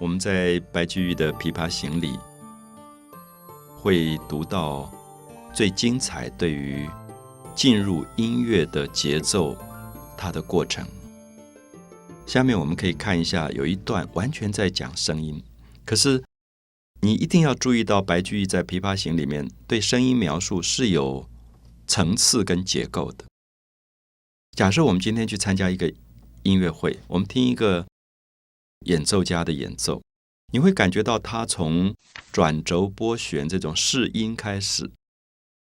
我们在白居易的《琵琶行》里会读到最精彩对于进入音乐的节奏它的过程。下面我们可以看一下，有一段完全在讲声音，可是你一定要注意到，白居易在《琵琶行》里面对声音描述是有层次跟结构的。假设我们今天去参加一个音乐会，我们听一个。演奏家的演奏，你会感觉到他从转轴拨弦这种试音开始，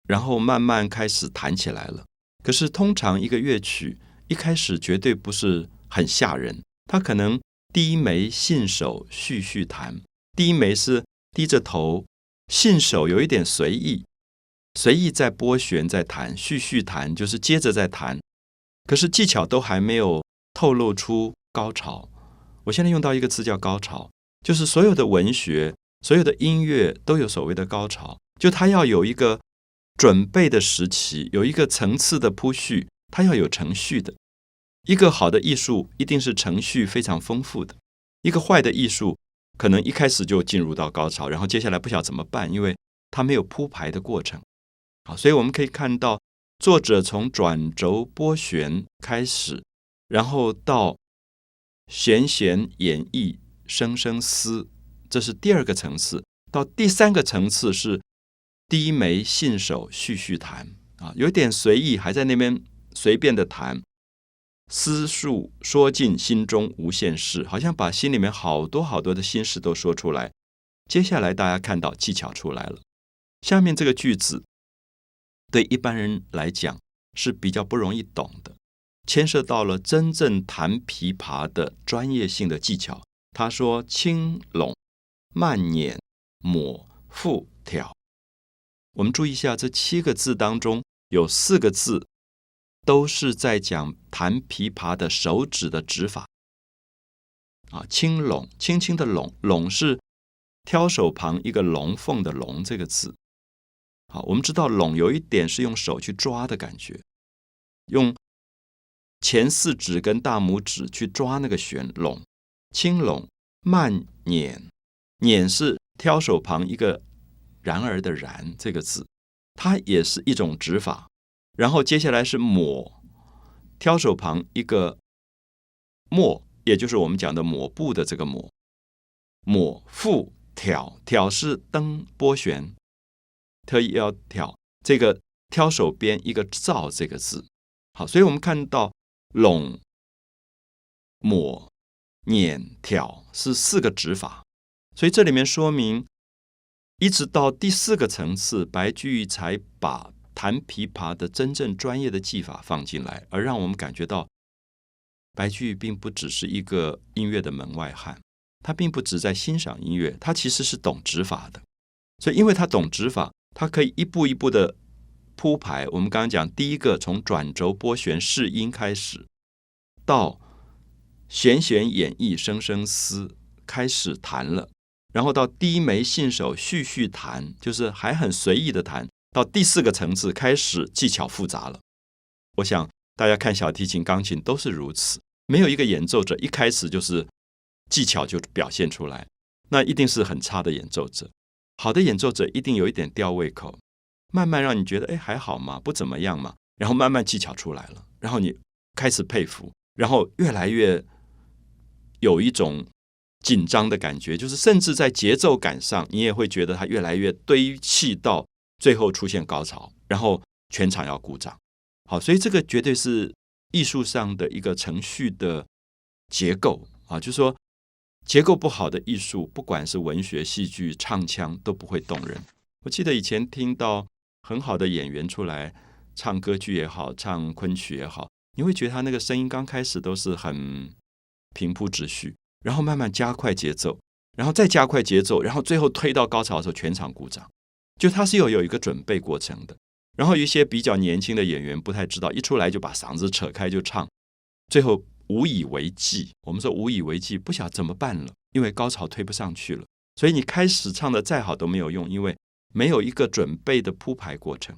然后慢慢开始弹起来了。可是通常一个乐曲一开始绝对不是很吓人，他可能低眉信手续续弹，低眉是低着头，信手有一点随意，随意在拨弦在弹，续续弹就是接着在弹，可是技巧都还没有透露出高潮。我现在用到一个词叫高潮，就是所有的文学、所有的音乐都有所谓的高潮，就它要有一个准备的时期，有一个层次的铺叙，它要有程序的。一个好的艺术一定是程序非常丰富的，一个坏的艺术可能一开始就进入到高潮，然后接下来不晓得怎么办，因为它没有铺排的过程。好，所以我们可以看到作者从转轴拨弦开始，然后到。弦弦掩抑，声声思，这是第二个层次。到第三个层次是低眉信手续续弹啊，有点随意，还在那边随便的弹。思数说尽心中无限事，好像把心里面好多好多的心事都说出来。接下来大家看到技巧出来了。下面这个句子对一般人来讲是比较不容易懂的。牵涉到了真正弹琵琶的专业性的技巧。他说：“轻拢、慢捻、抹、复、挑。”我们注意一下，这七个字当中有四个字都是在讲弹琵琶的手指的指法。啊，轻拢，轻轻的拢，拢是挑手旁一个龙凤的龙这个字。好，我们知道拢有一点是用手去抓的感觉，用。前四指跟大拇指去抓那个弦拢，轻拢慢捻，捻是挑手旁一个然而的然这个字，它也是一种指法。然后接下来是抹，挑手旁一个抹，也就是我们讲的抹布的这个抹。抹复挑，挑是登拨弦，特意要挑这个挑手边一个造这个字。好，所以我们看到。拢、抹、捻、挑是四个指法，所以这里面说明，一直到第四个层次，白居易才把弹琵琶的真正专业的技法放进来，而让我们感觉到，白居易并不只是一个音乐的门外汉，他并不只在欣赏音乐，他其实是懂指法的。所以，因为他懂指法，他可以一步一步的。铺排，我们刚刚讲第一个，从转轴拨弦试音开始，到弦弦掩抑声声思开始弹了，然后到低眉信手续续弹，就是还很随意的弹，到第四个层次开始技巧复杂了。我想大家看小提琴、钢琴都是如此，没有一个演奏者一开始就是技巧就表现出来，那一定是很差的演奏者。好的演奏者一定有一点吊胃口。慢慢让你觉得，哎，还好嘛，不怎么样嘛。然后慢慢技巧出来了，然后你开始佩服，然后越来越有一种紧张的感觉，就是甚至在节奏感上，你也会觉得它越来越堆砌到最后出现高潮，然后全场要鼓掌。好，所以这个绝对是艺术上的一个程序的结构啊，就是说结构不好的艺术，不管是文学、戏剧、唱腔，都不会动人。我记得以前听到。很好的演员出来唱歌剧也好，唱昆曲也好，你会觉得他那个声音刚开始都是很平铺直叙，然后慢慢加快节奏，然后再加快节奏，然后最后推到高潮的时候，全场鼓掌。就他是有有一个准备过程的。然后一些比较年轻的演员不太知道，一出来就把嗓子扯开就唱，最后无以为继。我们说无以为继，不晓得怎么办了，因为高潮推不上去了。所以你开始唱的再好都没有用，因为。没有一个准备的铺排过程，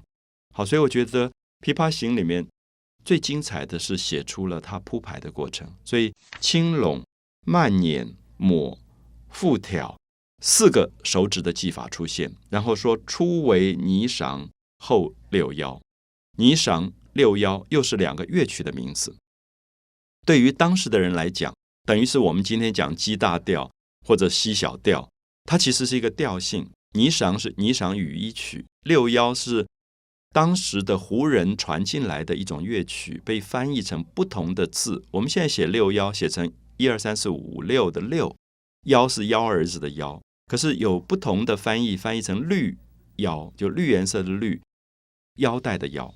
好，所以我觉得《琵琶行》里面最精彩的是写出了它铺排的过程。所以轻拢慢捻抹复挑，四个手指的技法出现，然后说初为霓裳，后六幺，霓裳六幺又是两个乐曲的名字。对于当时的人来讲，等于是我们今天讲 G 大调或者 C 小调，它其实是一个调性。霓裳是霓裳羽衣曲，六幺是当时的胡人传进来的一种乐曲，被翻译成不同的字。我们现在写六幺，写成一二三四五六的六，幺是幺儿子的幺，可是有不同的翻译，翻译成绿腰，就绿颜色的绿，腰带的腰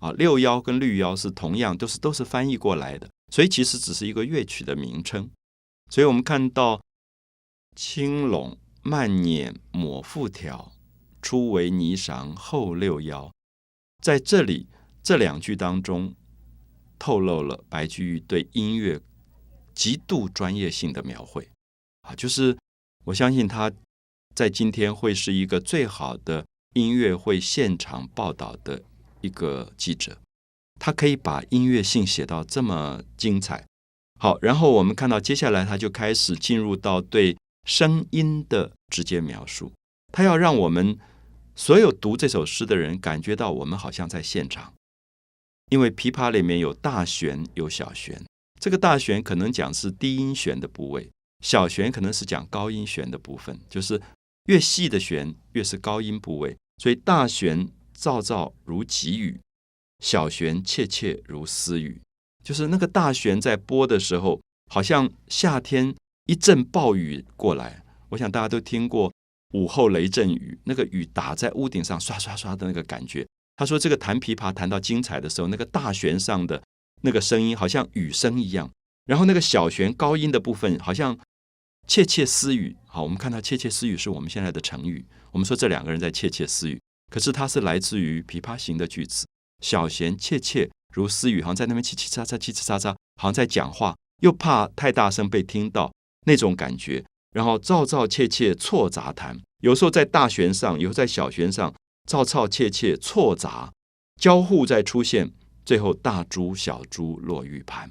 啊。六幺跟绿腰是同样，都是都是翻译过来的，所以其实只是一个乐曲的名称。所以我们看到青龙。慢捻抹复挑，初为霓裳后六幺。在这里这两句当中，透露了白居易对音乐极度专业性的描绘啊！就是我相信他在今天会是一个最好的音乐会现场报道的一个记者，他可以把音乐性写到这么精彩。好，然后我们看到接下来他就开始进入到对。声音的直接描述，他要让我们所有读这首诗的人感觉到我们好像在现场，因为琵琶里面有大弦有小弦，这个大弦可能讲是低音弦的部位，小弦可能是讲高音弦的部分，就是越细的弦越是高音部位，所以大弦噪噪如急雨，小弦切切如私语，就是那个大弦在拨的时候，好像夏天。一阵暴雨过来，我想大家都听过午后雷阵雨，那个雨打在屋顶上刷刷刷的那个感觉。他说，这个弹琵琶弹到精彩的时候，那个大弦上的那个声音好像雨声一样，然后那个小弦高音的部分好像窃窃私语。好，我们看到窃窃私语是我们现在的成语，我们说这两个人在窃窃私语，可是它是来自于《琵琶行》的句子。小弦窃窃如私语，好像在那边嘁嘁喳喳、嘁嘁喳喳，好像在讲话，又怕太大声被听到。那种感觉，然后嘈嘈切切错杂弹，有时候在大弦上，有时候在小弦上，嘈嘈切切错杂交互再出现，最后大珠小珠落玉盘，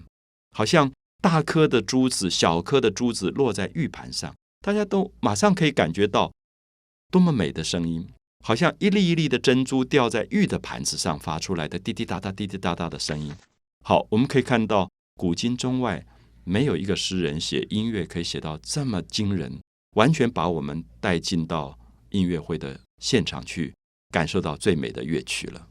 好像大颗的珠子、小颗的珠子落在玉盘上，大家都马上可以感觉到多么美的声音，好像一粒一粒的珍珠掉在玉的盘子上发出来的滴滴答答、滴滴答答的声音。好，我们可以看到古今中外。没有一个诗人写音乐可以写到这么惊人，完全把我们带进到音乐会的现场去，感受到最美的乐曲了。